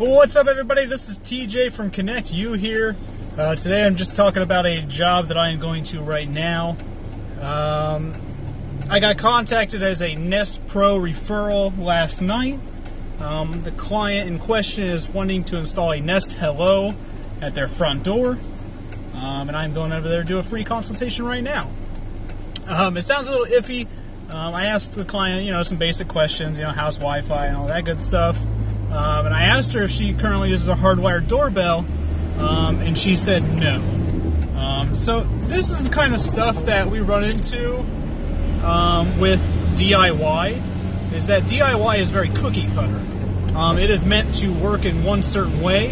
Well, what's up, everybody? This is TJ from Connect You here. Uh, today, I'm just talking about a job that I am going to right now. Um, I got contacted as a Nest Pro referral last night. Um, the client in question is wanting to install a Nest Hello at their front door, um, and I'm going over there to do a free consultation right now. Um, it sounds a little iffy. Um, I asked the client, you know, some basic questions, you know, house Wi-Fi and all that good stuff. Um, and I asked her if she currently uses a hardwired doorbell, um, and she said no. Um, so this is the kind of stuff that we run into um, with DIY. Is that DIY is very cookie cutter. Um, it is meant to work in one certain way,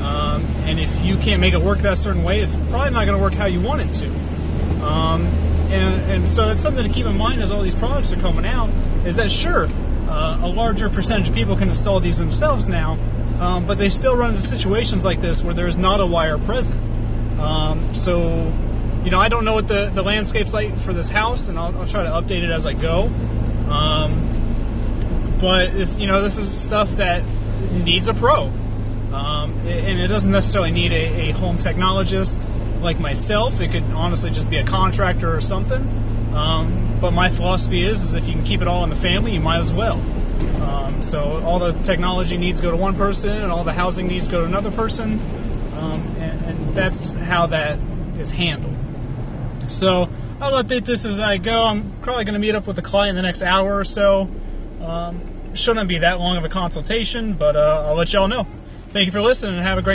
um, and if you can't make it work that certain way, it's probably not going to work how you want it to. And, and so it's something to keep in mind as all these products are coming out. Is that sure? Uh, a larger percentage of people can install these themselves now, um, but they still run into situations like this where there's not a wire present. Um, so, you know, I don't know what the, the landscape's like for this house, and I'll, I'll try to update it as I go. Um, but you know, this is stuff that needs a pro, um, and it doesn't necessarily need a, a home technologist like myself. It could honestly just be a contractor or something. Um, but my philosophy is, is if you can keep it all in the family, you might as well. Um, so all the technology needs go to one person, and all the housing needs go to another person, um, and, and, that's how that is handled. So I'll update this as I go. I'm probably going to meet up with the client in the next hour or so. Um, shouldn't be that long of a consultation, but uh, I'll let y'all know. Thank you for listening, and have a great.